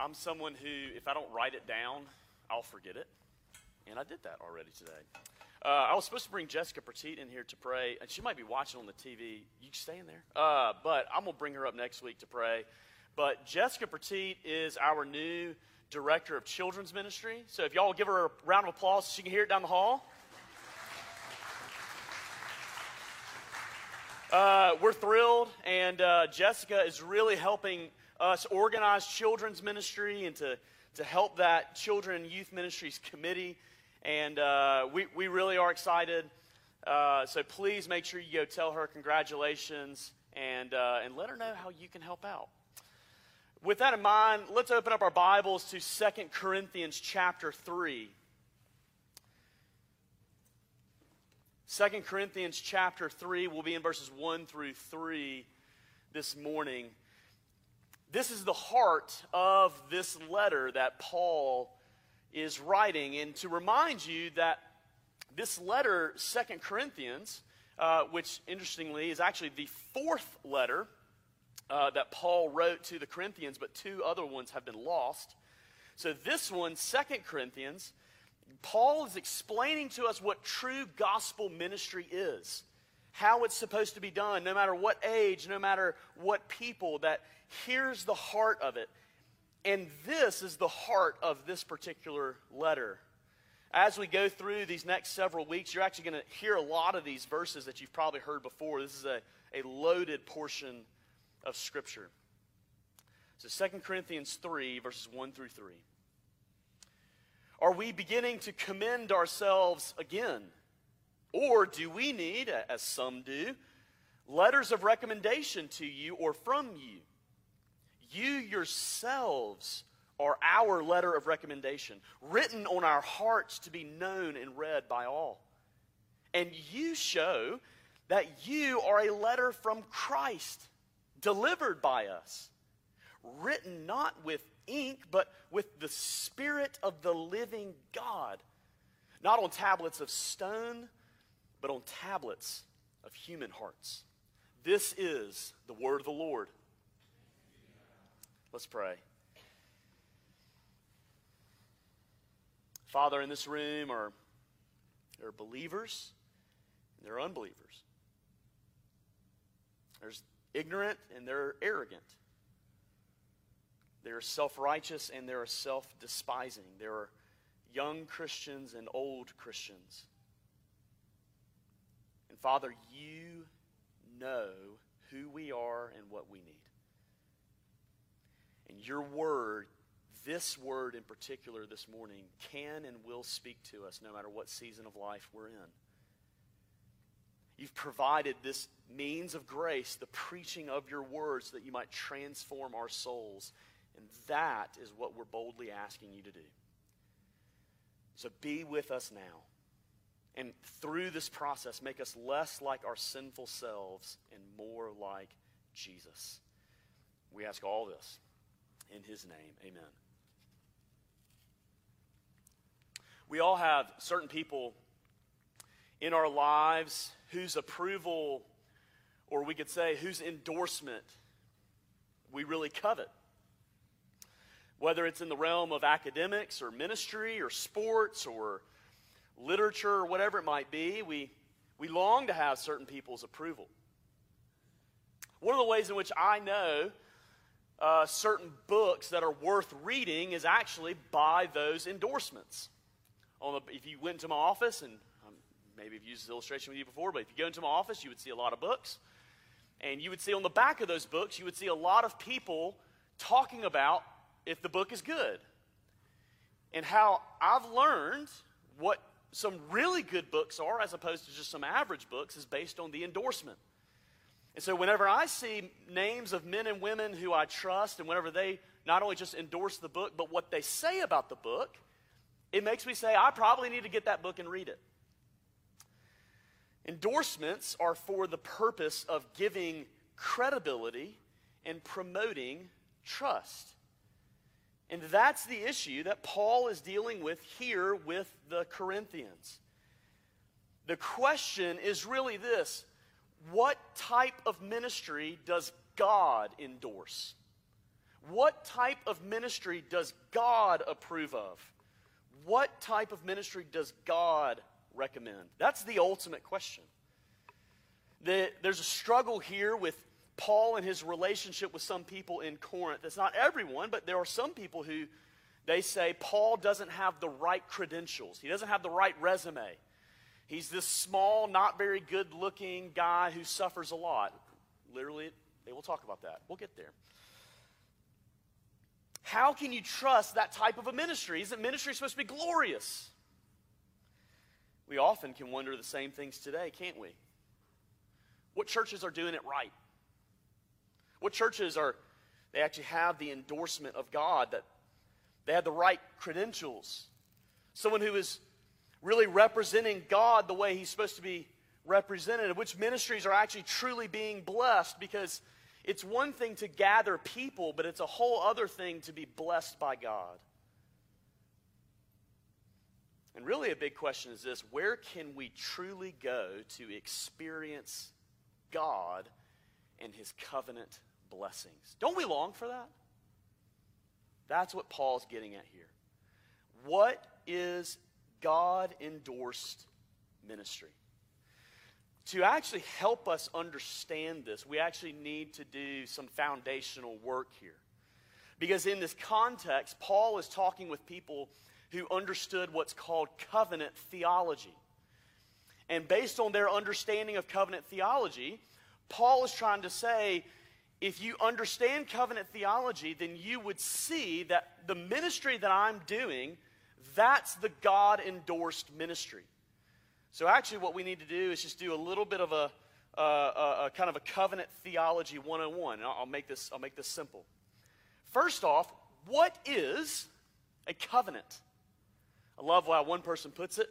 I'm someone who, if I don't write it down, I'll forget it. And I did that already today. Uh, I was supposed to bring Jessica Petit in here to pray, and she might be watching on the TV. You staying there? Uh, but I'm going to bring her up next week to pray. But Jessica Petit is our new director of children's ministry. So if y'all give her a round of applause so she can hear it down the hall. Uh, we're thrilled, and uh, Jessica is really helping us organize children's ministry and to, to help that children and youth ministries committee. And uh, we, we really are excited. Uh, so please make sure you go tell her congratulations and, uh, and let her know how you can help out. With that in mind, let's open up our Bibles to Second Corinthians chapter 3. 2 Corinthians chapter 3 will be in verses 1 through 3 this morning. This is the heart of this letter that Paul is writing. And to remind you that this letter, Second Corinthians, uh, which interestingly is actually the fourth letter uh, that Paul wrote to the Corinthians, but two other ones have been lost. So this one, Second Corinthians, Paul is explaining to us what true gospel ministry is, how it's supposed to be done, no matter what age, no matter what people, that here's the heart of it. And this is the heart of this particular letter. As we go through these next several weeks, you're actually going to hear a lot of these verses that you've probably heard before. This is a, a loaded portion of Scripture. So 2 Corinthians 3, verses 1 through 3. Are we beginning to commend ourselves again? Or do we need, as some do, letters of recommendation to you or from you? You yourselves are our letter of recommendation, written on our hearts to be known and read by all. And you show that you are a letter from Christ, delivered by us, written not with ink, but with the Spirit of the living God, not on tablets of stone, but on tablets of human hearts. This is the word of the Lord. Let's pray. Father, in this room are are believers and there are unbelievers. There's ignorant and they're arrogant. There are self righteous and there are self despising. There are young Christians and old Christians. Father, you know who we are and what we need. And your word, this word in particular this morning, can and will speak to us no matter what season of life we're in. You've provided this means of grace, the preaching of your words, that you might transform our souls. And that is what we're boldly asking you to do. So be with us now. And through this process, make us less like our sinful selves and more like Jesus. We ask all this in his name. Amen. We all have certain people in our lives whose approval, or we could say whose endorsement, we really covet. Whether it's in the realm of academics or ministry or sports or literature or whatever it might be, we, we long to have certain people's approval. One of the ways in which I know uh, certain books that are worth reading is actually by those endorsements. The, if you went to my office, and um, maybe I've used this illustration with you before, but if you go into my office, you would see a lot of books. And you would see on the back of those books, you would see a lot of people talking about if the book is good. And how I've learned what some really good books are, as opposed to just some average books, is based on the endorsement. And so, whenever I see names of men and women who I trust, and whenever they not only just endorse the book, but what they say about the book, it makes me say, I probably need to get that book and read it. Endorsements are for the purpose of giving credibility and promoting trust. And that's the issue that Paul is dealing with here with the Corinthians. The question is really this what type of ministry does God endorse? What type of ministry does God approve of? What type of ministry does God recommend? That's the ultimate question. The, there's a struggle here with Paul and his relationship with some people in Corinth. It's not everyone, but there are some people who they say Paul doesn't have the right credentials, he doesn't have the right resume. He's this small, not very good looking guy who suffers a lot. Literally, they will talk about that. We'll get there. How can you trust that type of a ministry? Isn't ministry supposed to be glorious? We often can wonder the same things today, can't we? What churches are doing it right? What churches are, they actually have the endorsement of God, that they have the right credentials? Someone who is really representing God the way he's supposed to be represented, which ministries are actually truly being blessed because it's one thing to gather people, but it's a whole other thing to be blessed by God. And really, a big question is this where can we truly go to experience God and his covenant blessings? Don't we long for that? That's what Paul's getting at here. What is God endorsed ministry? to actually help us understand this, we actually need to do some foundational work here. Because in this context, Paul is talking with people who understood what's called covenant theology. And based on their understanding of covenant theology, Paul is trying to say if you understand covenant theology, then you would see that the ministry that I'm doing, that's the God endorsed ministry. So, actually, what we need to do is just do a little bit of a, a, a, a kind of a covenant theology 101. And I'll, I'll, make this, I'll make this simple. First off, what is a covenant? I love how one person puts it.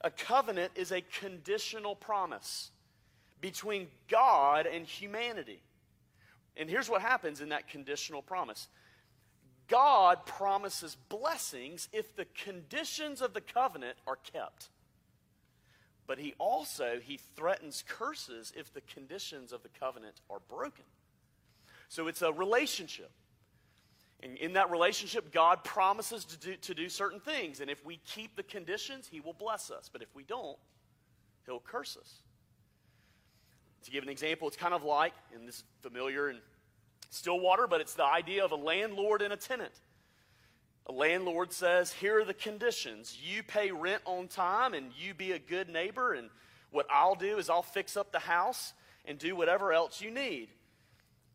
A covenant is a conditional promise between God and humanity. And here's what happens in that conditional promise. God promises blessings if the conditions of the covenant are kept. But he also he threatens curses if the conditions of the covenant are broken. So it's a relationship. And in that relationship god promises to do, to do certain things. And if we keep the conditions he will bless us. But if we don't he'll curse us to give an example it's kind of like and this is familiar in stillwater but it's the idea of a landlord and a tenant a landlord says, Here are the conditions. You pay rent on time and you be a good neighbor, and what I'll do is I'll fix up the house and do whatever else you need.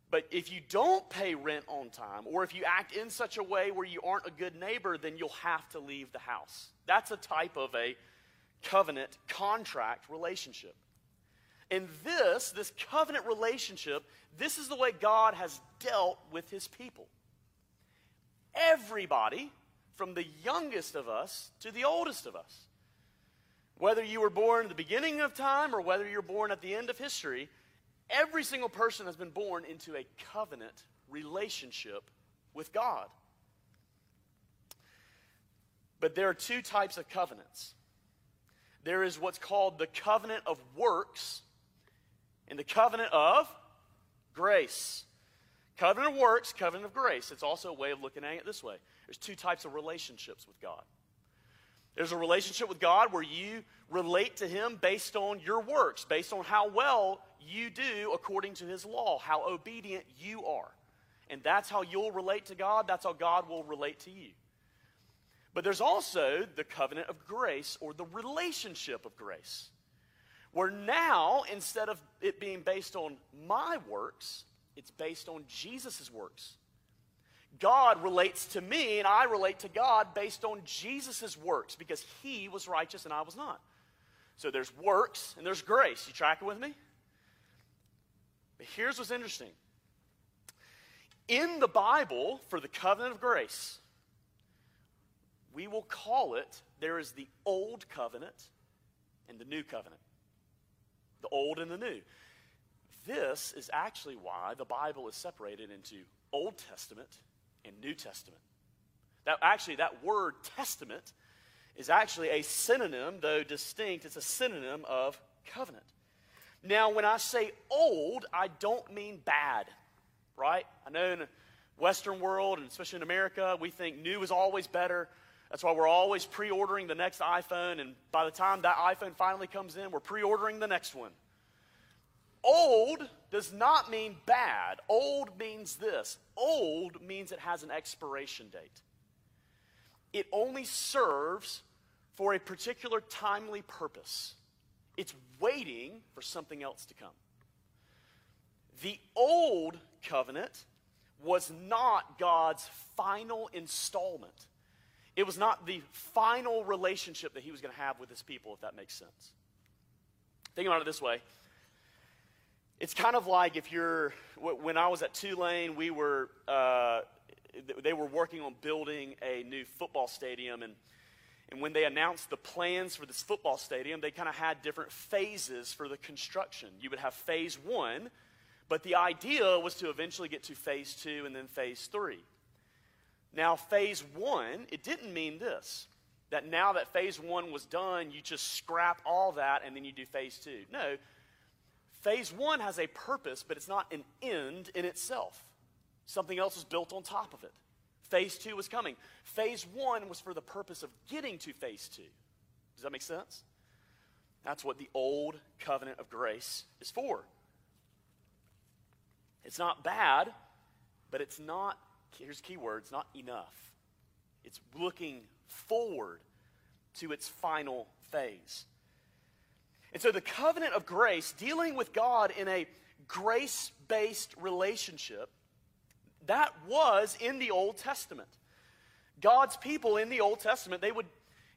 But if you don't pay rent on time, or if you act in such a way where you aren't a good neighbor, then you'll have to leave the house. That's a type of a covenant contract relationship. And this, this covenant relationship, this is the way God has dealt with his people everybody, from the youngest of us to the oldest of us. Whether you were born at the beginning of time or whether you're born at the end of history, every single person has been born into a covenant relationship with God. But there are two types of covenants there is what's called the covenant of works the covenant of grace. Covenant of works, covenant of grace. It's also a way of looking at it this way. There's two types of relationships with God. There's a relationship with God where you relate to Him based on your works, based on how well you do according to His law, how obedient you are. And that's how you'll relate to God, that's how God will relate to you. But there's also the covenant of grace or the relationship of grace, where now, instead of it being based on my works, it's based on Jesus' works. God relates to me, and I relate to God based on Jesus' works because he was righteous and I was not. So there's works and there's grace. You tracking with me? But here's what's interesting. In the Bible, for the covenant of grace, we will call it there is the old covenant and the new covenant. The old and the new. This is actually why the Bible is separated into Old Testament and New Testament. That actually, that word testament is actually a synonym, though distinct, it's a synonym of covenant. Now, when I say old, I don't mean bad, right? I know in Western world, and especially in America, we think new is always better. That's why we're always pre ordering the next iPhone, and by the time that iPhone finally comes in, we're pre ordering the next one. Old does not mean bad. Old means this old means it has an expiration date. It only serves for a particular timely purpose, it's waiting for something else to come. The old covenant was not God's final installment. It was not the final relationship that he was going to have with his people, if that makes sense. Think about it this way. It's kind of like if you're, when I was at Tulane, we were, uh, they were working on building a new football stadium. And, and when they announced the plans for this football stadium, they kind of had different phases for the construction. You would have phase one, but the idea was to eventually get to phase two and then phase three. Now, phase one, it didn't mean this that now that phase one was done, you just scrap all that and then you do phase two. No, phase one has a purpose, but it's not an end in itself. Something else was built on top of it. Phase two was coming. Phase one was for the purpose of getting to phase two. Does that make sense? That's what the old covenant of grace is for. It's not bad, but it's not here's key words, not enough. It's looking forward to its final phase. And so the covenant of grace, dealing with God in a grace based relationship, that was in the Old Testament. God's people in the Old Testament, they would,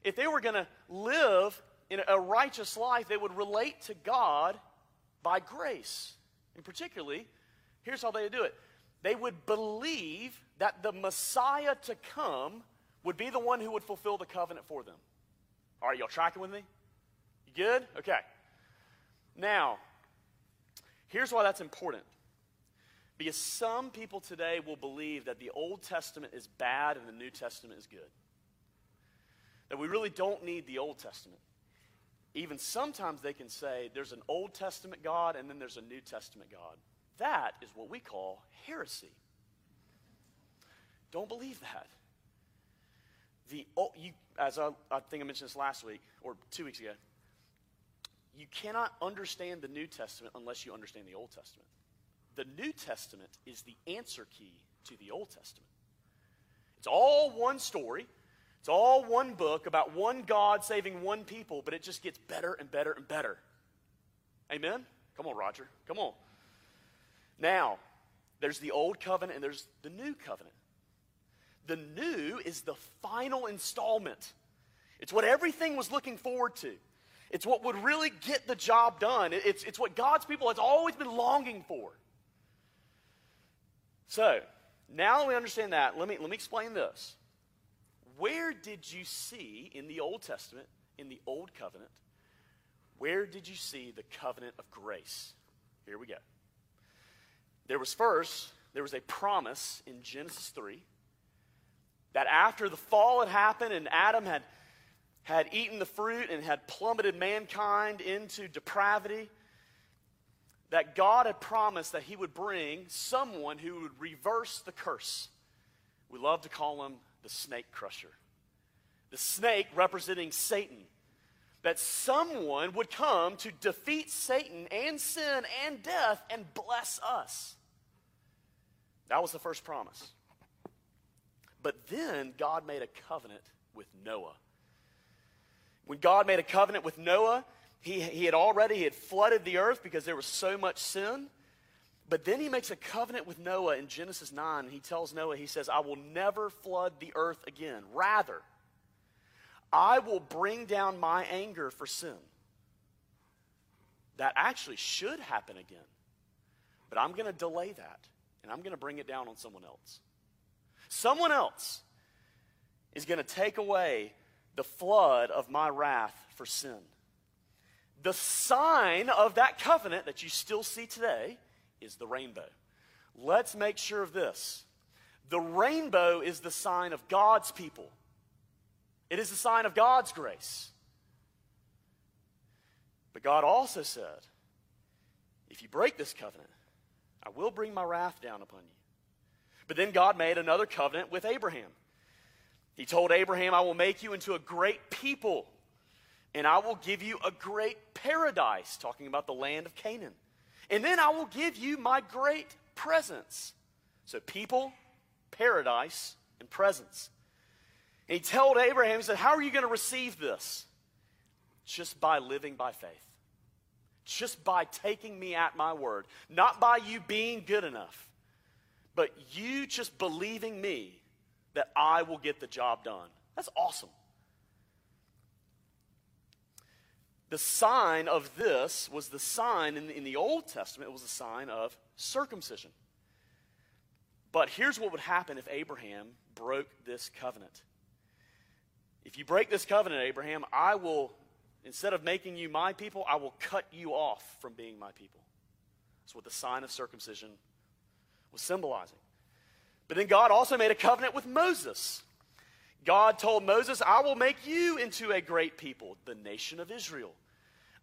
if they were going to live in a righteous life, they would relate to God by grace. And particularly, here's how they do it they would believe that the Messiah to come would be the one who would fulfill the covenant for them. All right, y'all tracking with me? You good? Okay. Now, here's why that's important. Because some people today will believe that the Old Testament is bad and the New Testament is good. That we really don't need the Old Testament. Even sometimes they can say there's an Old Testament God and then there's a New Testament God. That is what we call heresy. Don't believe that. The, oh, you, as I, I think I mentioned this last week or two weeks ago, you cannot understand the New Testament unless you understand the Old Testament. The New Testament is the answer key to the Old Testament. It's all one story, it's all one book about one God saving one people, but it just gets better and better and better. Amen? Come on, Roger. Come on. Now, there's the old covenant and there's the new covenant. The new is the final installment. It's what everything was looking forward to. It's what would really get the job done. It's, it's what God's people has always been longing for. So, now that we understand that, let me, let me explain this. Where did you see in the Old Testament, in the Old Covenant, where did you see the covenant of grace? Here we go. There was first, there was a promise in Genesis 3 that after the fall had happened and Adam had, had eaten the fruit and had plummeted mankind into depravity, that God had promised that he would bring someone who would reverse the curse. We love to call him the snake crusher. The snake representing Satan. That someone would come to defeat Satan and sin and death and bless us. That was the first promise. But then God made a covenant with Noah. When God made a covenant with Noah, he, he had already he had flooded the earth because there was so much sin. But then he makes a covenant with Noah in Genesis 9. And He tells Noah, he says, I will never flood the earth again. Rather, I will bring down my anger for sin. That actually should happen again. But I'm going to delay that and I'm going to bring it down on someone else. Someone else is going to take away the flood of my wrath for sin. The sign of that covenant that you still see today is the rainbow. Let's make sure of this. The rainbow is the sign of God's people. It is a sign of God's grace. But God also said, if you break this covenant, I will bring my wrath down upon you. But then God made another covenant with Abraham. He told Abraham, I will make you into a great people, and I will give you a great paradise, talking about the land of Canaan. And then I will give you my great presence. So, people, paradise, and presence. And he told Abraham, he said, How are you going to receive this? Just by living by faith. Just by taking me at my word. Not by you being good enough, but you just believing me that I will get the job done. That's awesome. The sign of this was the sign in the, in the Old Testament, it was a sign of circumcision. But here's what would happen if Abraham broke this covenant. If you break this covenant, Abraham, I will, instead of making you my people, I will cut you off from being my people. That's what the sign of circumcision was symbolizing. But then God also made a covenant with Moses. God told Moses, I will make you into a great people, the nation of Israel.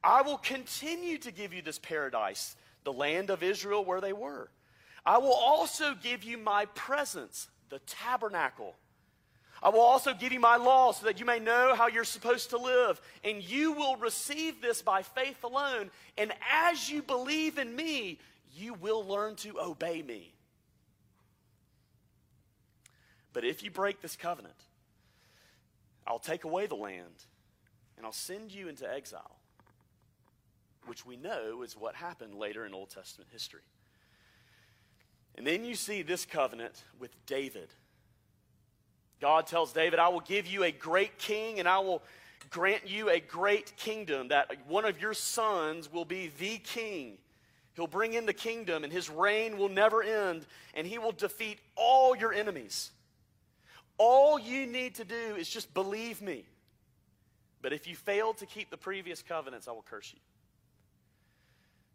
I will continue to give you this paradise, the land of Israel where they were. I will also give you my presence, the tabernacle. I will also give you my law so that you may know how you're supposed to live. And you will receive this by faith alone. And as you believe in me, you will learn to obey me. But if you break this covenant, I'll take away the land and I'll send you into exile, which we know is what happened later in Old Testament history. And then you see this covenant with David. God tells David, I will give you a great king and I will grant you a great kingdom, that one of your sons will be the king. He'll bring in the kingdom and his reign will never end and he will defeat all your enemies. All you need to do is just believe me. But if you fail to keep the previous covenants, I will curse you.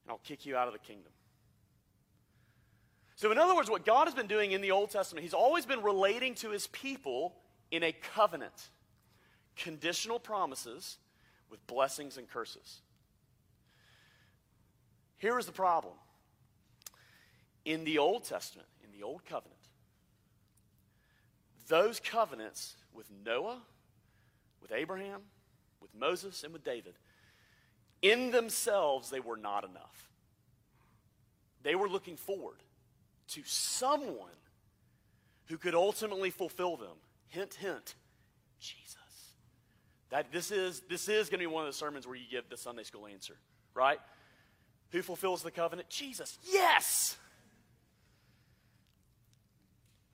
And I'll kick you out of the kingdom. So, in other words, what God has been doing in the Old Testament, He's always been relating to His people in a covenant, conditional promises with blessings and curses. Here is the problem. In the Old Testament, in the Old Covenant, those covenants with Noah, with Abraham, with Moses, and with David, in themselves, they were not enough. They were looking forward to someone who could ultimately fulfill them. Hint, hint, Jesus. That this is this is going to be one of the sermons where you give the Sunday school answer, right? Who fulfills the covenant? Jesus. Yes.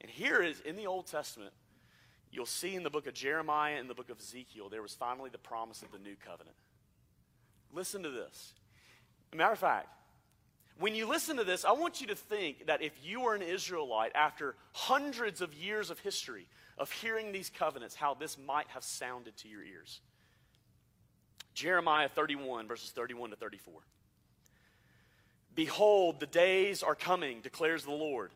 And here is in the Old Testament, you'll see in the book of Jeremiah and the book of Ezekiel, there was finally the promise of the new covenant. Listen to this. matter of fact, when you listen to this, I want you to think that if you were an Israelite after hundreds of years of history of hearing these covenants, how this might have sounded to your ears. Jeremiah 31, verses 31 to 34. Behold, the days are coming, declares the Lord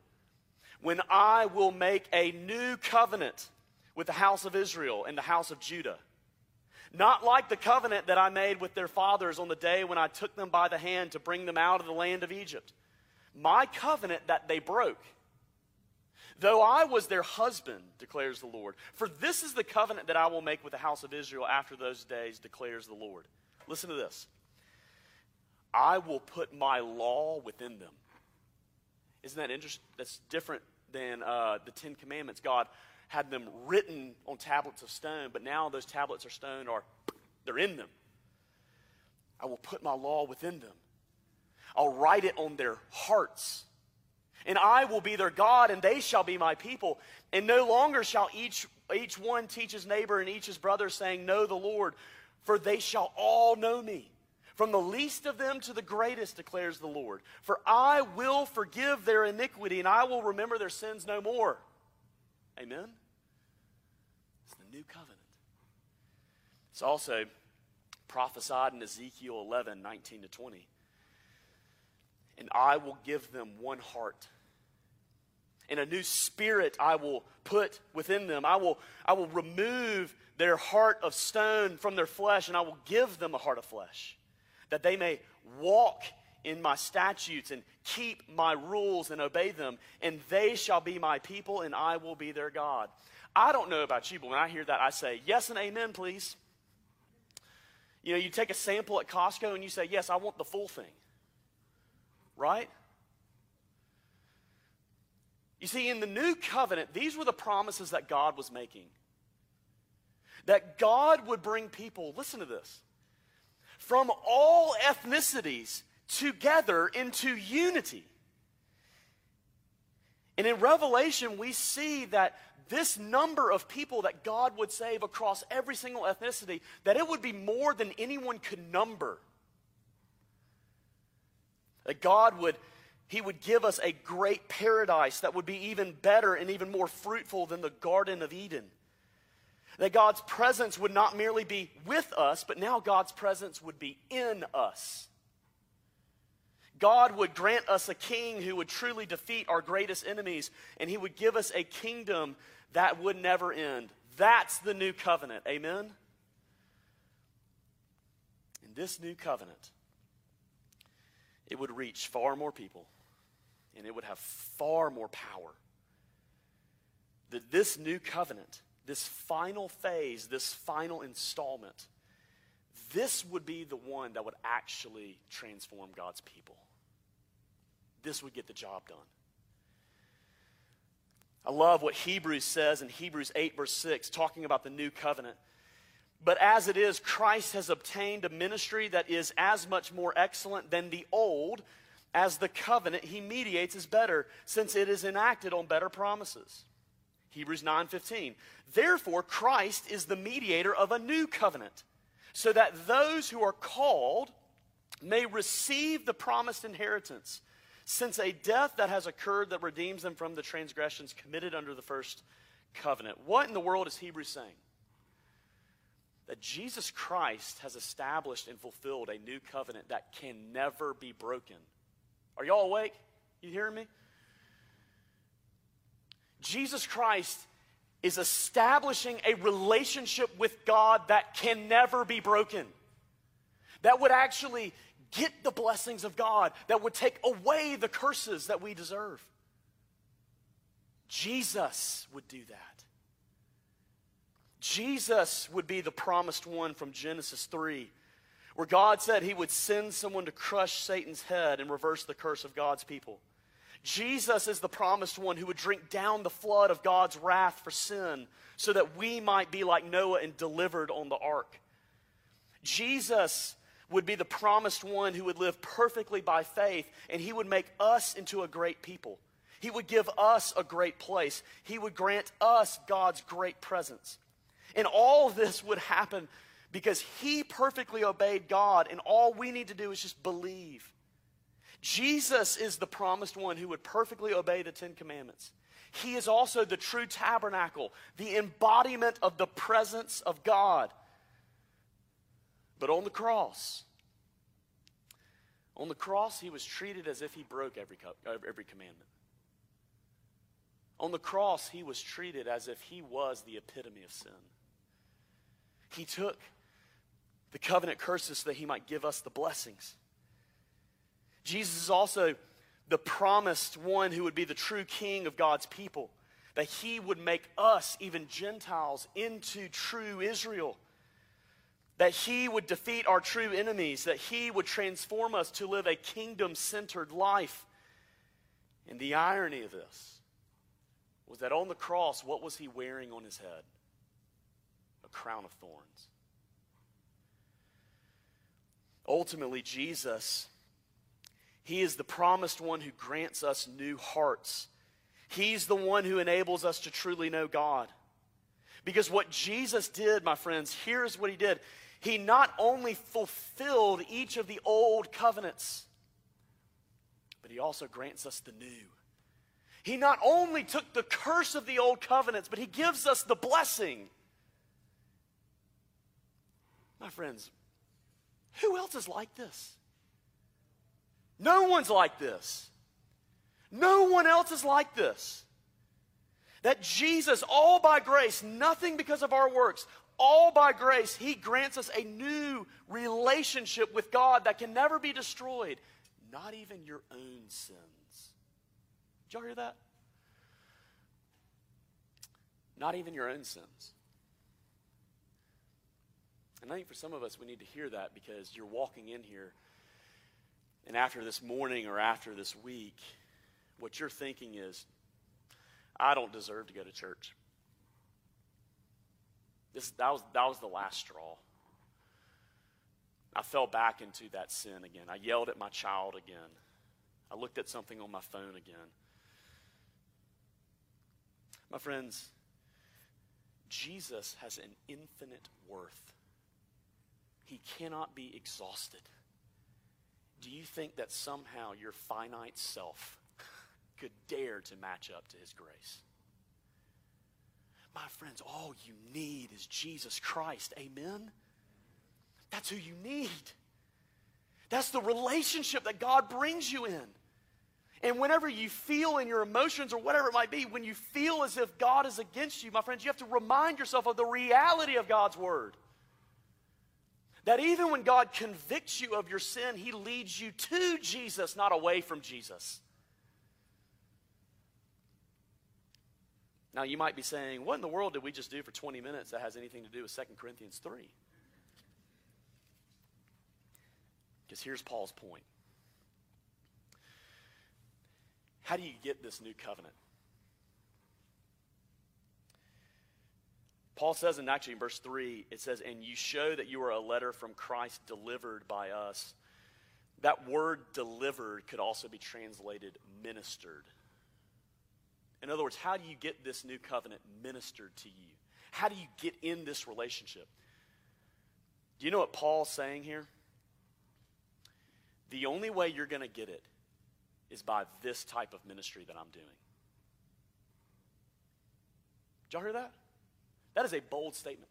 when I will make a new covenant with the house of Israel and the house of Judah. Not like the covenant that I made with their fathers on the day when I took them by the hand to bring them out of the land of Egypt. My covenant that they broke. Though I was their husband, declares the Lord. For this is the covenant that I will make with the house of Israel after those days, declares the Lord. Listen to this. I will put my law within them isn't that interesting? That's different than uh, the Ten Commandments. God had them written on tablets of stone, but now those tablets of stone are, they're in them. I will put my law within them. I'll write it on their hearts. And I will be their God, and they shall be my people. And no longer shall each, each one teach his neighbor and each his brother, saying, Know the Lord, for they shall all know me from the least of them to the greatest, declares the Lord. For I will forgive their iniquity and I will remember their sins no more. Amen? It's the new covenant. It's also prophesied in Ezekiel 11 19 to 20. And I will give them one heart. And a new spirit I will put within them. I will, I will remove their heart of stone from their flesh, and I will give them a heart of flesh that they may walk in my statutes and keep my rules and obey them, and they shall be my people, and I will be their God. I don't know about you, but when I hear that, I say, Yes and amen, please. You know, you take a sample at Costco and you say, Yes, I want the full thing. Right? You see, in the new covenant, these were the promises that God was making. That God would bring people, listen to this, from all ethnicities together into unity. And in Revelation, we see that this number of people that God would save across every single ethnicity, that it would be more than anyone could number. That God would, He would give us a great paradise that would be even better and even more fruitful than the Garden of Eden. That God's presence would not merely be with us, but now God's presence would be in us. God would grant us a king who would truly defeat our greatest enemies, and he would give us a kingdom that would never end. That's the new covenant. Amen? In this new covenant, it would reach far more people, and it would have far more power. That this new covenant, this final phase, this final installment, this would be the one that would actually transform God's people. This would get the job done. I love what Hebrews says in Hebrews 8, verse 6, talking about the new covenant. But as it is, Christ has obtained a ministry that is as much more excellent than the old, as the covenant he mediates is better, since it is enacted on better promises. Hebrews 9:15. Therefore Christ is the mediator of a new covenant, so that those who are called may receive the promised inheritance since a death that has occurred that redeems them from the transgressions committed under the first covenant. What in the world is Hebrews saying? That Jesus Christ has established and fulfilled a new covenant that can never be broken. Are y'all awake? You hearing me? Jesus Christ is establishing a relationship with God that can never be broken. That would actually get the blessings of God that would take away the curses that we deserve. Jesus would do that. Jesus would be the promised one from Genesis 3, where God said he would send someone to crush Satan's head and reverse the curse of God's people. Jesus is the promised one who would drink down the flood of God's wrath for sin so that we might be like Noah and delivered on the ark. Jesus would be the promised one who would live perfectly by faith, and he would make us into a great people. He would give us a great place. He would grant us God's great presence. And all this would happen because he perfectly obeyed God, and all we need to do is just believe. Jesus is the promised one who would perfectly obey the Ten Commandments. He is also the true tabernacle, the embodiment of the presence of God. But on the cross, on the cross, he was treated as if he broke every, every commandment. On the cross, he was treated as if he was the epitome of sin. He took the covenant curses so that he might give us the blessings. Jesus is also the promised one who would be the true king of God's people, that he would make us, even Gentiles, into true Israel that he would defeat our true enemies, that he would transform us to live a kingdom centered life. And the irony of this was that on the cross, what was he wearing on his head? A crown of thorns. Ultimately, Jesus, he is the promised one who grants us new hearts. He's the one who enables us to truly know God. Because what Jesus did, my friends, here's what he did he not only fulfilled each of the old covenants, but he also grants us the new. He not only took the curse of the old covenants, but he gives us the blessing. My friends, who else is like this? No one's like this. No one else is like this. That Jesus, all by grace, nothing because of our works, all by grace, He grants us a new relationship with God that can never be destroyed, not even your own sins. Did y'all hear that? Not even your own sins. And I think for some of us, we need to hear that because you're walking in here, and after this morning or after this week, what you're thinking is, I don't deserve to go to church. This, that, was, that was the last straw. I fell back into that sin again. I yelled at my child again. I looked at something on my phone again. My friends, Jesus has an infinite worth. He cannot be exhausted. Do you think that somehow your finite self could dare to match up to his grace? My friends, all you need is Jesus Christ. Amen? That's who you need. That's the relationship that God brings you in. And whenever you feel in your emotions or whatever it might be, when you feel as if God is against you, my friends, you have to remind yourself of the reality of God's word. That even when God convicts you of your sin, He leads you to Jesus, not away from Jesus. Now, you might be saying, What in the world did we just do for 20 minutes that has anything to do with 2 Corinthians 3? Because here's Paul's point How do you get this new covenant? Paul says, and actually in verse 3, it says, And you show that you are a letter from Christ delivered by us. That word delivered could also be translated ministered. In other words, how do you get this new covenant ministered to you? How do you get in this relationship? Do you know what Paul's saying here? The only way you're going to get it is by this type of ministry that I'm doing. Did y'all hear that? That is a bold statement.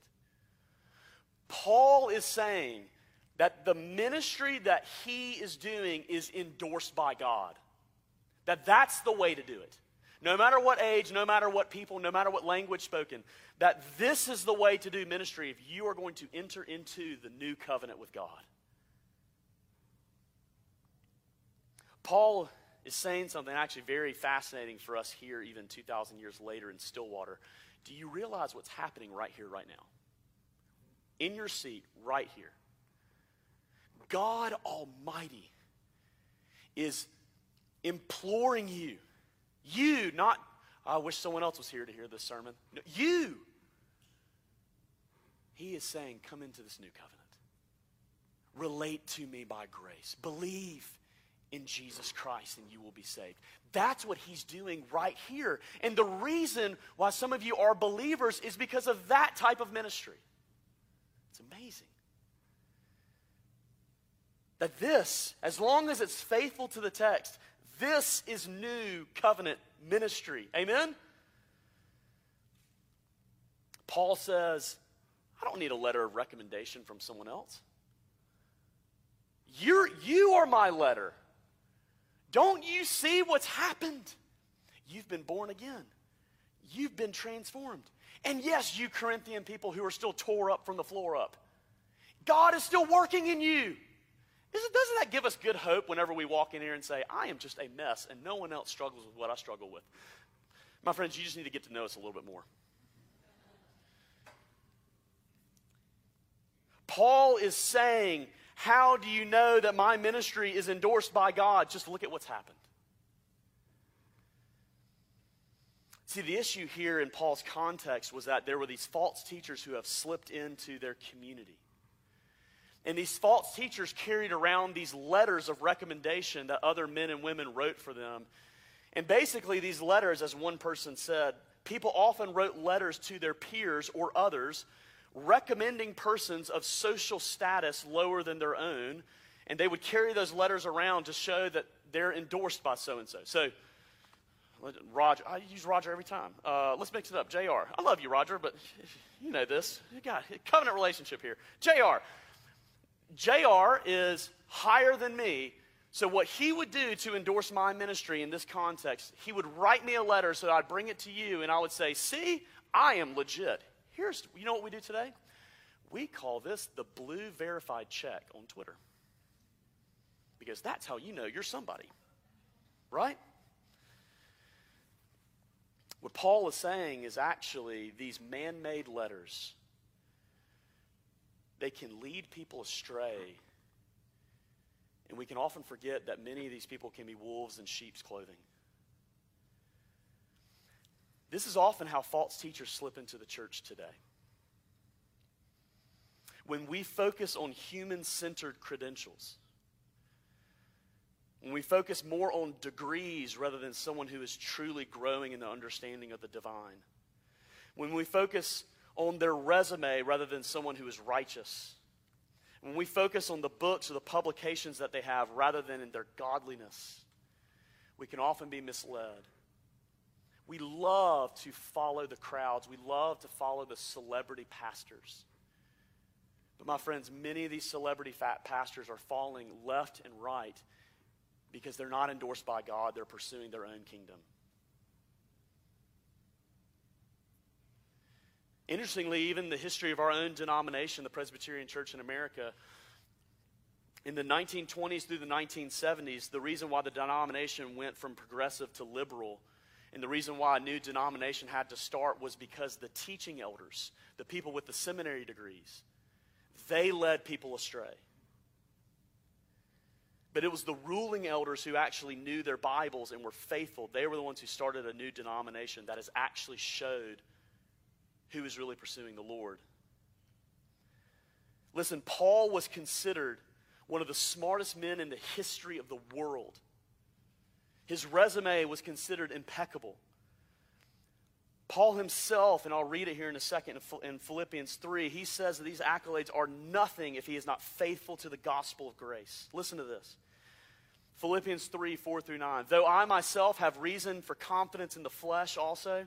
Paul is saying that the ministry that he is doing is endorsed by God. That that's the way to do it. No matter what age, no matter what people, no matter what language spoken, that this is the way to do ministry if you are going to enter into the new covenant with God. Paul is saying something actually very fascinating for us here, even 2,000 years later in Stillwater. Do you realize what's happening right here, right now? In your seat, right here. God Almighty is imploring you. You, not, I wish someone else was here to hear this sermon. No, you. He is saying, Come into this new covenant. Relate to me by grace. Believe in Jesus Christ and you will be saved. That's what he's doing right here. And the reason why some of you are believers is because of that type of ministry. It's amazing. That this, as long as it's faithful to the text, this is new covenant ministry. Amen? Paul says, I don't need a letter of recommendation from someone else. You're, you are my letter. Don't you see what's happened? You've been born again, you've been transformed. And yes, you Corinthian people who are still tore up from the floor up, God is still working in you. Doesn't that give us good hope whenever we walk in here and say, I am just a mess and no one else struggles with what I struggle with? My friends, you just need to get to know us a little bit more. Paul is saying how do you know that my ministry is endorsed by God? Just look at what's happened. See, the issue here in Paul's context was that there were these false teachers who have slipped into their community. And these false teachers carried around these letters of recommendation that other men and women wrote for them. And basically, these letters, as one person said, people often wrote letters to their peers or others recommending persons of social status lower than their own, and they would carry those letters around to show that they're endorsed by so and so. So, Roger, I use Roger every time. Uh, let's mix it up. JR. I love you, Roger, but you know this. You got a covenant relationship here. JR. JR is higher than me. So, what he would do to endorse my ministry in this context, he would write me a letter so I'd bring it to you, and I would say, See, I am legit. Here's, you know what we do today? We call this the blue verified check on Twitter. because that's how you know you're somebody. Right? What Paul is saying is actually these man made letters, they can lead people astray. And we can often forget that many of these people can be wolves in sheep's clothing. This is often how false teachers slip into the church today. When we focus on human centered credentials, when we focus more on degrees rather than someone who is truly growing in the understanding of the divine, when we focus on their resume rather than someone who is righteous, when we focus on the books or the publications that they have rather than in their godliness, we can often be misled. We love to follow the crowds. We love to follow the celebrity pastors. But, my friends, many of these celebrity fat pastors are falling left and right because they're not endorsed by God. They're pursuing their own kingdom. Interestingly, even the history of our own denomination, the Presbyterian Church in America, in the 1920s through the 1970s, the reason why the denomination went from progressive to liberal and the reason why a new denomination had to start was because the teaching elders, the people with the seminary degrees, they led people astray. But it was the ruling elders who actually knew their Bibles and were faithful. They were the ones who started a new denomination that has actually showed who is really pursuing the Lord. Listen, Paul was considered one of the smartest men in the history of the world. His resume was considered impeccable. Paul himself, and I'll read it here in a second in Philippians 3, he says that these accolades are nothing if he is not faithful to the gospel of grace. Listen to this. Philippians 3, 4 through 9. Though I myself have reason for confidence in the flesh also,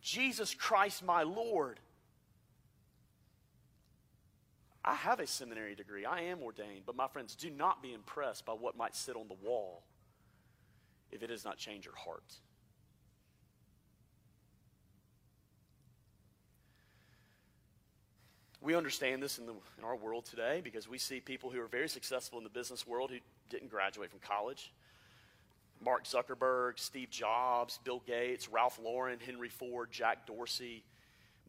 Jesus Christ my Lord I have a seminary degree. I am ordained. But my friends, do not be impressed by what might sit on the wall if it does not change your heart. We understand this in, the, in our world today because we see people who are very successful in the business world who didn't graduate from college. Mark Zuckerberg, Steve Jobs, Bill Gates, Ralph Lauren, Henry Ford, Jack Dorsey,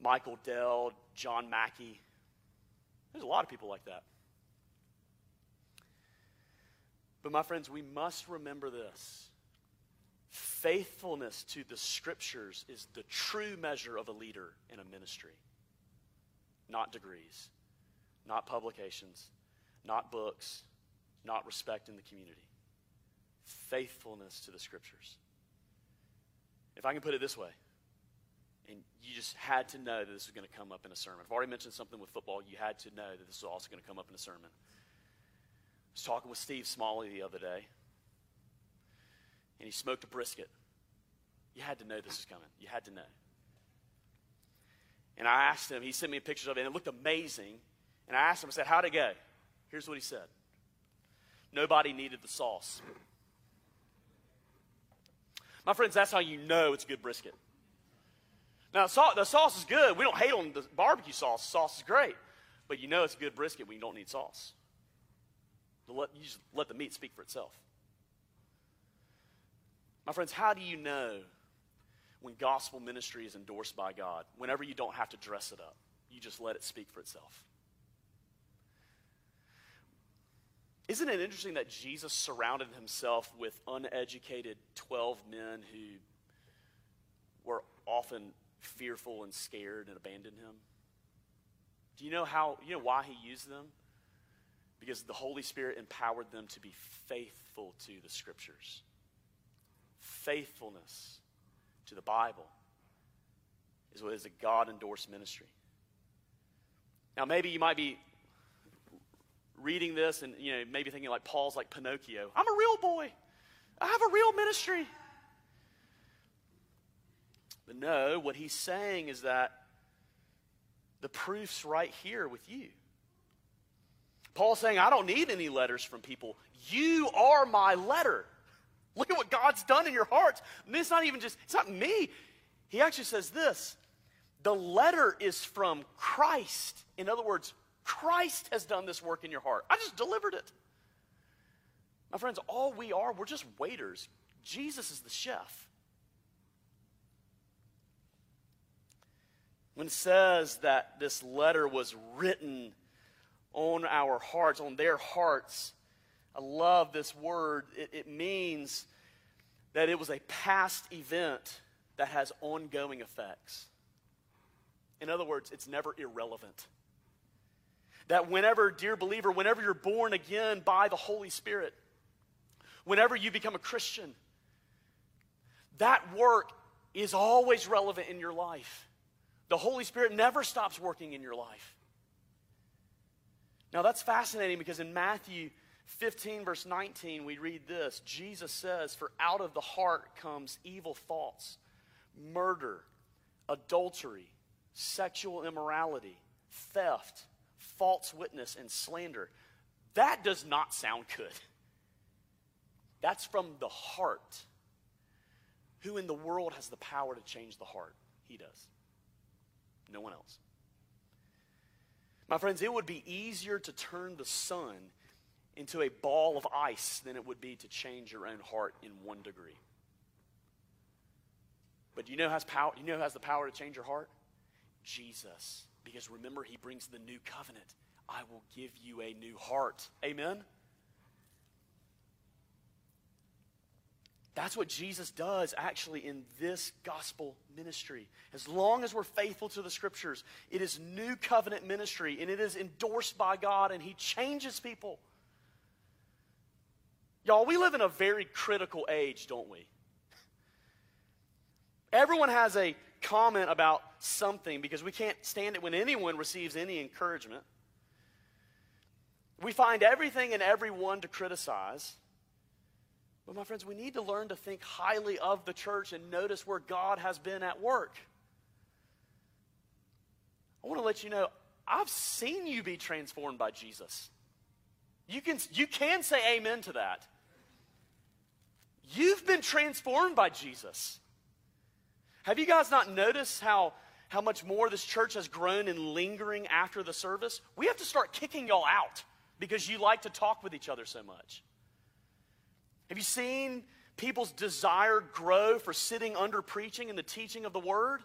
Michael Dell, John Mackey. There's a lot of people like that. But, my friends, we must remember this faithfulness to the scriptures is the true measure of a leader in a ministry, not degrees, not publications, not books, not respect in the community. Faithfulness to the scriptures. If I can put it this way, and you just had to know that this was going to come up in a sermon. I've already mentioned something with football. You had to know that this was also going to come up in a sermon. I was talking with Steve Smalley the other day, and he smoked a brisket. You had to know this was coming. You had to know. And I asked him, he sent me pictures of it, and it looked amazing. And I asked him, I said, How'd it go? Here's what he said Nobody needed the sauce. My friends, that's how you know it's a good brisket. Now, the sauce is good. We don't hate on the barbecue sauce. The sauce is great. But you know it's a good brisket when you don't need sauce. You just let the meat speak for itself. My friends, how do you know when gospel ministry is endorsed by God? Whenever you don't have to dress it up, you just let it speak for itself. Isn't it interesting that Jesus surrounded himself with uneducated 12 men who were often fearful and scared and abandoned him? Do you know how, you know why he used them? Because the Holy Spirit empowered them to be faithful to the scriptures. Faithfulness to the Bible is what is a God endorsed ministry. Now, maybe you might be reading this and you know maybe thinking like Paul's like Pinocchio. I'm a real boy. I have a real ministry. But no, what he's saying is that the proof's right here with you. Paul's saying, I don't need any letters from people. You are my letter. Look at what God's done in your hearts. It's not even just, it's not me. He actually says this the letter is from Christ. In other words, Christ has done this work in your heart. I just delivered it. My friends, all we are, we're just waiters. Jesus is the chef. When it says that this letter was written on our hearts, on their hearts, I love this word. It, it means that it was a past event that has ongoing effects. In other words, it's never irrelevant. That whenever, dear believer, whenever you're born again by the Holy Spirit, whenever you become a Christian, that work is always relevant in your life. The Holy Spirit never stops working in your life. Now, that's fascinating because in Matthew 15, verse 19, we read this Jesus says, For out of the heart comes evil thoughts, murder, adultery, sexual immorality, theft, false witness, and slander. That does not sound good. That's from the heart. Who in the world has the power to change the heart? He does. No one else. My friends, it would be easier to turn the sun into a ball of ice than it would be to change your own heart in one degree. But you know has power? You know who has the power to change your heart? Jesus. Because remember, he brings the new covenant. I will give you a new heart. Amen? That's what Jesus does actually in this gospel ministry. As long as we're faithful to the scriptures, it is new covenant ministry and it is endorsed by God and He changes people. Y'all, we live in a very critical age, don't we? Everyone has a comment about something because we can't stand it when anyone receives any encouragement. We find everything and everyone to criticize. But, my friends, we need to learn to think highly of the church and notice where God has been at work. I want to let you know I've seen you be transformed by Jesus. You can, you can say amen to that. You've been transformed by Jesus. Have you guys not noticed how, how much more this church has grown in lingering after the service? We have to start kicking y'all out because you like to talk with each other so much. Have you seen people's desire grow for sitting under preaching and the teaching of the word?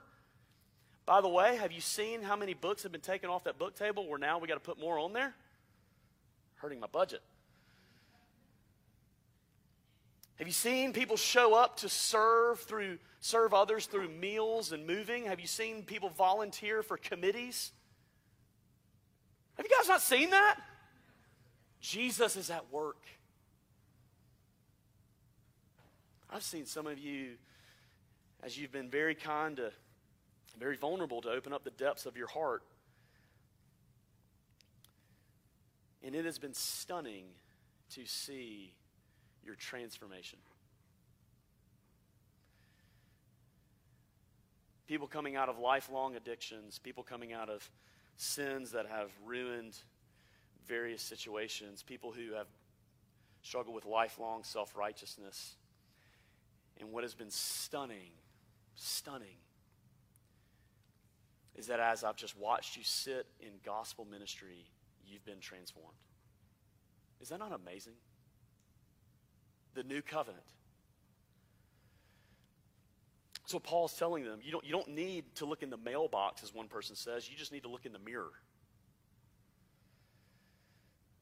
By the way, have you seen how many books have been taken off that book table where now we got to put more on there? Hurting my budget. Have you seen people show up to serve through serve others through meals and moving? Have you seen people volunteer for committees? Have you guys not seen that? Jesus is at work. I've seen some of you, as you've been very kind to, very vulnerable to open up the depths of your heart. And it has been stunning to see your transformation. People coming out of lifelong addictions, people coming out of sins that have ruined various situations, people who have struggled with lifelong self righteousness. And what has been stunning, stunning, is that as I've just watched you sit in gospel ministry, you've been transformed. Is that not amazing? The new covenant. So Paul's telling them, you don't, you don't need to look in the mailbox, as one person says, you just need to look in the mirror.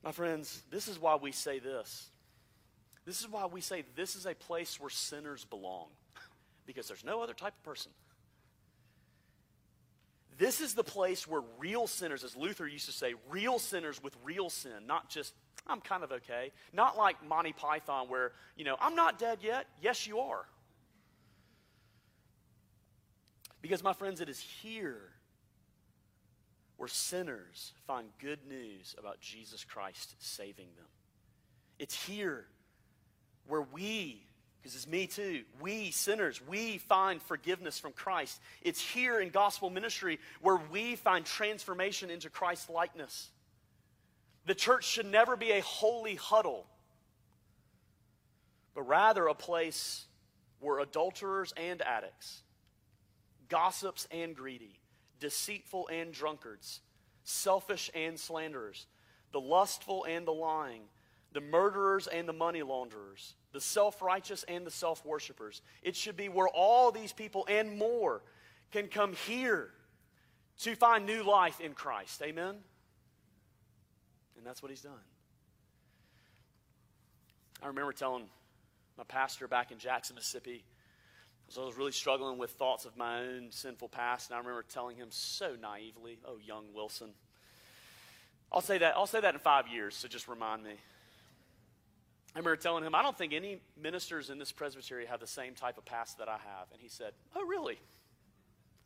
My friends, this is why we say this. This is why we say this is a place where sinners belong, because there's no other type of person. This is the place where real sinners, as Luther used to say, real sinners with real sin, not just, I'm kind of okay. Not like Monty Python, where, you know, I'm not dead yet. Yes, you are. Because, my friends, it is here where sinners find good news about Jesus Christ saving them. It's here where we Because it's me too. We sinners, we find forgiveness from Christ. It's here in gospel ministry where we find transformation into Christ likeness. The church should never be a holy huddle, but rather a place where adulterers and addicts, gossips and greedy, deceitful and drunkards, selfish and slanderers, the lustful and the lying, the murderers and the money launderers, the self righteous and the self worshippers. It should be where all these people and more can come here to find new life in Christ. Amen? And that's what he's done. I remember telling my pastor back in Jackson, Mississippi, so I was really struggling with thoughts of my own sinful past, and I remember telling him so naively, "Oh, young Wilson." I'll say that. I'll say that in five years, so just remind me. I remember telling him, I don't think any ministers in this presbytery have the same type of past that I have. And he said, Oh, really?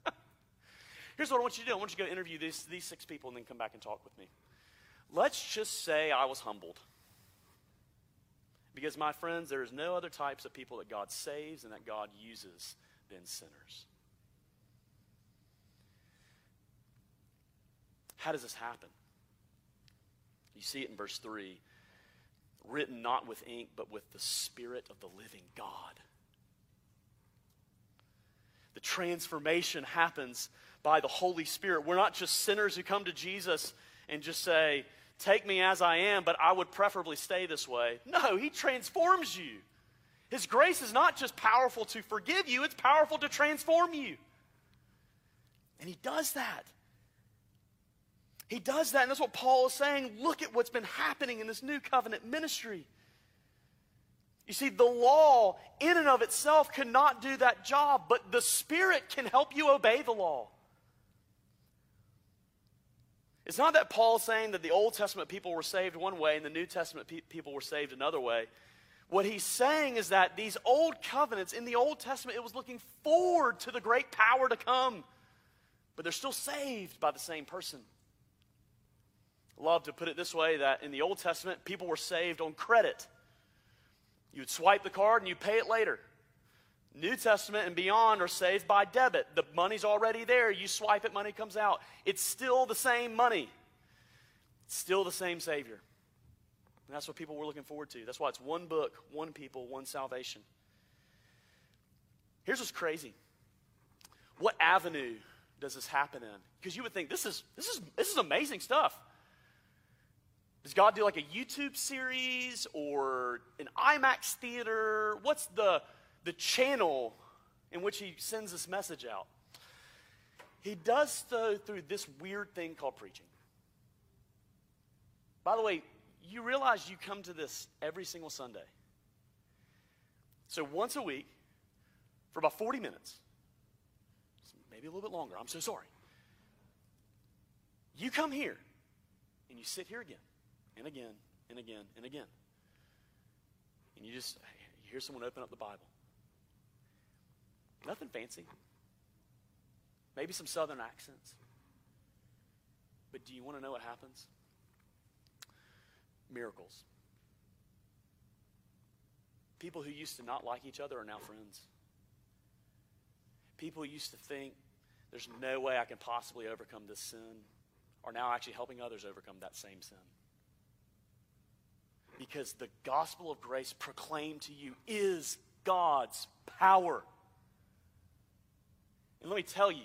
Here's what I want you to do I want you to go interview these, these six people and then come back and talk with me. Let's just say I was humbled. Because, my friends, there is no other types of people that God saves and that God uses than sinners. How does this happen? You see it in verse 3 written not with ink, but with the Spirit of the living God. The transformation happens by the Holy Spirit. We're not just sinners who come to Jesus and just say, Take me as I am, but I would preferably stay this way. No, He transforms you. His grace is not just powerful to forgive you, it's powerful to transform you. And He does that. He does that, and that's what Paul is saying. Look at what's been happening in this new covenant ministry. You see, the law in and of itself cannot do that job, but the Spirit can help you obey the law. It's not that Paul's saying that the Old Testament people were saved one way and the New Testament pe- people were saved another way. What he's saying is that these old covenants in the Old Testament, it was looking forward to the great power to come, but they're still saved by the same person. Love to put it this way that in the Old Testament, people were saved on credit. You would swipe the card and you pay it later. New Testament and beyond are saved by debit. The money's already there. You swipe it, money comes out. It's still the same money, it's still the same Savior. And that's what people were looking forward to. That's why it's one book, one people, one salvation. Here's what's crazy. What avenue does this happen in? Because you would think this is this is this is amazing stuff. Does God do like a YouTube series or an IMAX theater? What's the the channel in which he sends this message out. He does so through this weird thing called preaching. By the way, you realize you come to this every single Sunday. So once a week, for about 40 minutes, maybe a little bit longer, I'm so sorry. You come here and you sit here again and again and again and again. And you just you hear someone open up the Bible. Nothing fancy. Maybe some southern accents. But do you want to know what happens? Miracles. People who used to not like each other are now friends. People who used to think there's no way I can possibly overcome this sin are now actually helping others overcome that same sin. Because the gospel of grace proclaimed to you is God's power. And let me tell you,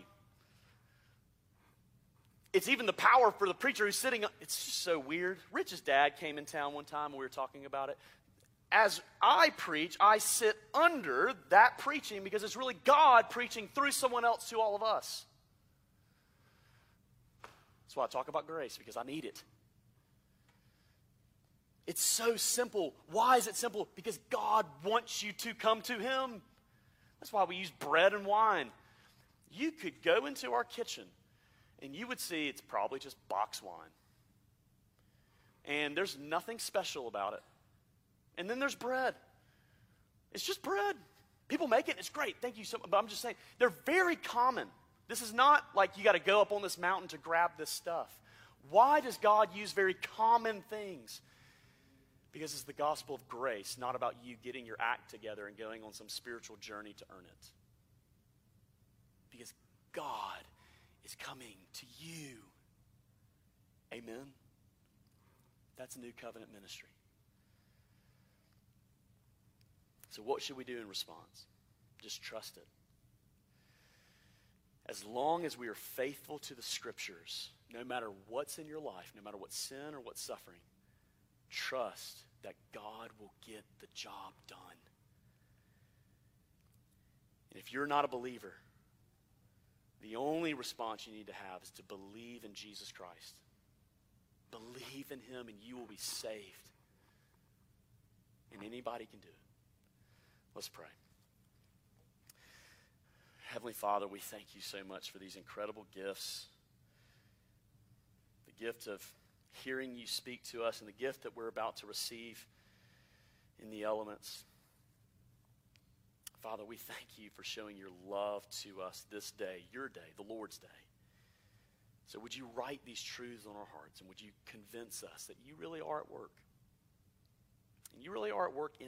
it's even the power for the preacher who's sitting. It's just so weird. Rich's dad came in town one time and we were talking about it. As I preach, I sit under that preaching because it's really God preaching through someone else to all of us. That's why I talk about grace because I need it. It's so simple. Why is it simple? Because God wants you to come to Him. That's why we use bread and wine. You could go into our kitchen and you would see it's probably just box wine. And there's nothing special about it. And then there's bread. It's just bread. People make it, it's great. Thank you so much. But I'm just saying, they're very common. This is not like you got to go up on this mountain to grab this stuff. Why does God use very common things? Because it's the gospel of grace, not about you getting your act together and going on some spiritual journey to earn it. God is coming to you. Amen? That's a new covenant ministry. So, what should we do in response? Just trust it. As long as we are faithful to the scriptures, no matter what's in your life, no matter what sin or what suffering, trust that God will get the job done. And if you're not a believer, the only response you need to have is to believe in Jesus Christ. Believe in him and you will be saved. And anybody can do it. Let's pray. Heavenly Father, we thank you so much for these incredible gifts. The gift of hearing you speak to us and the gift that we're about to receive in the elements. Father, we thank you for showing your love to us this day, your day, the Lord's day. So, would you write these truths on our hearts and would you convince us that you really are at work? And you really are at work in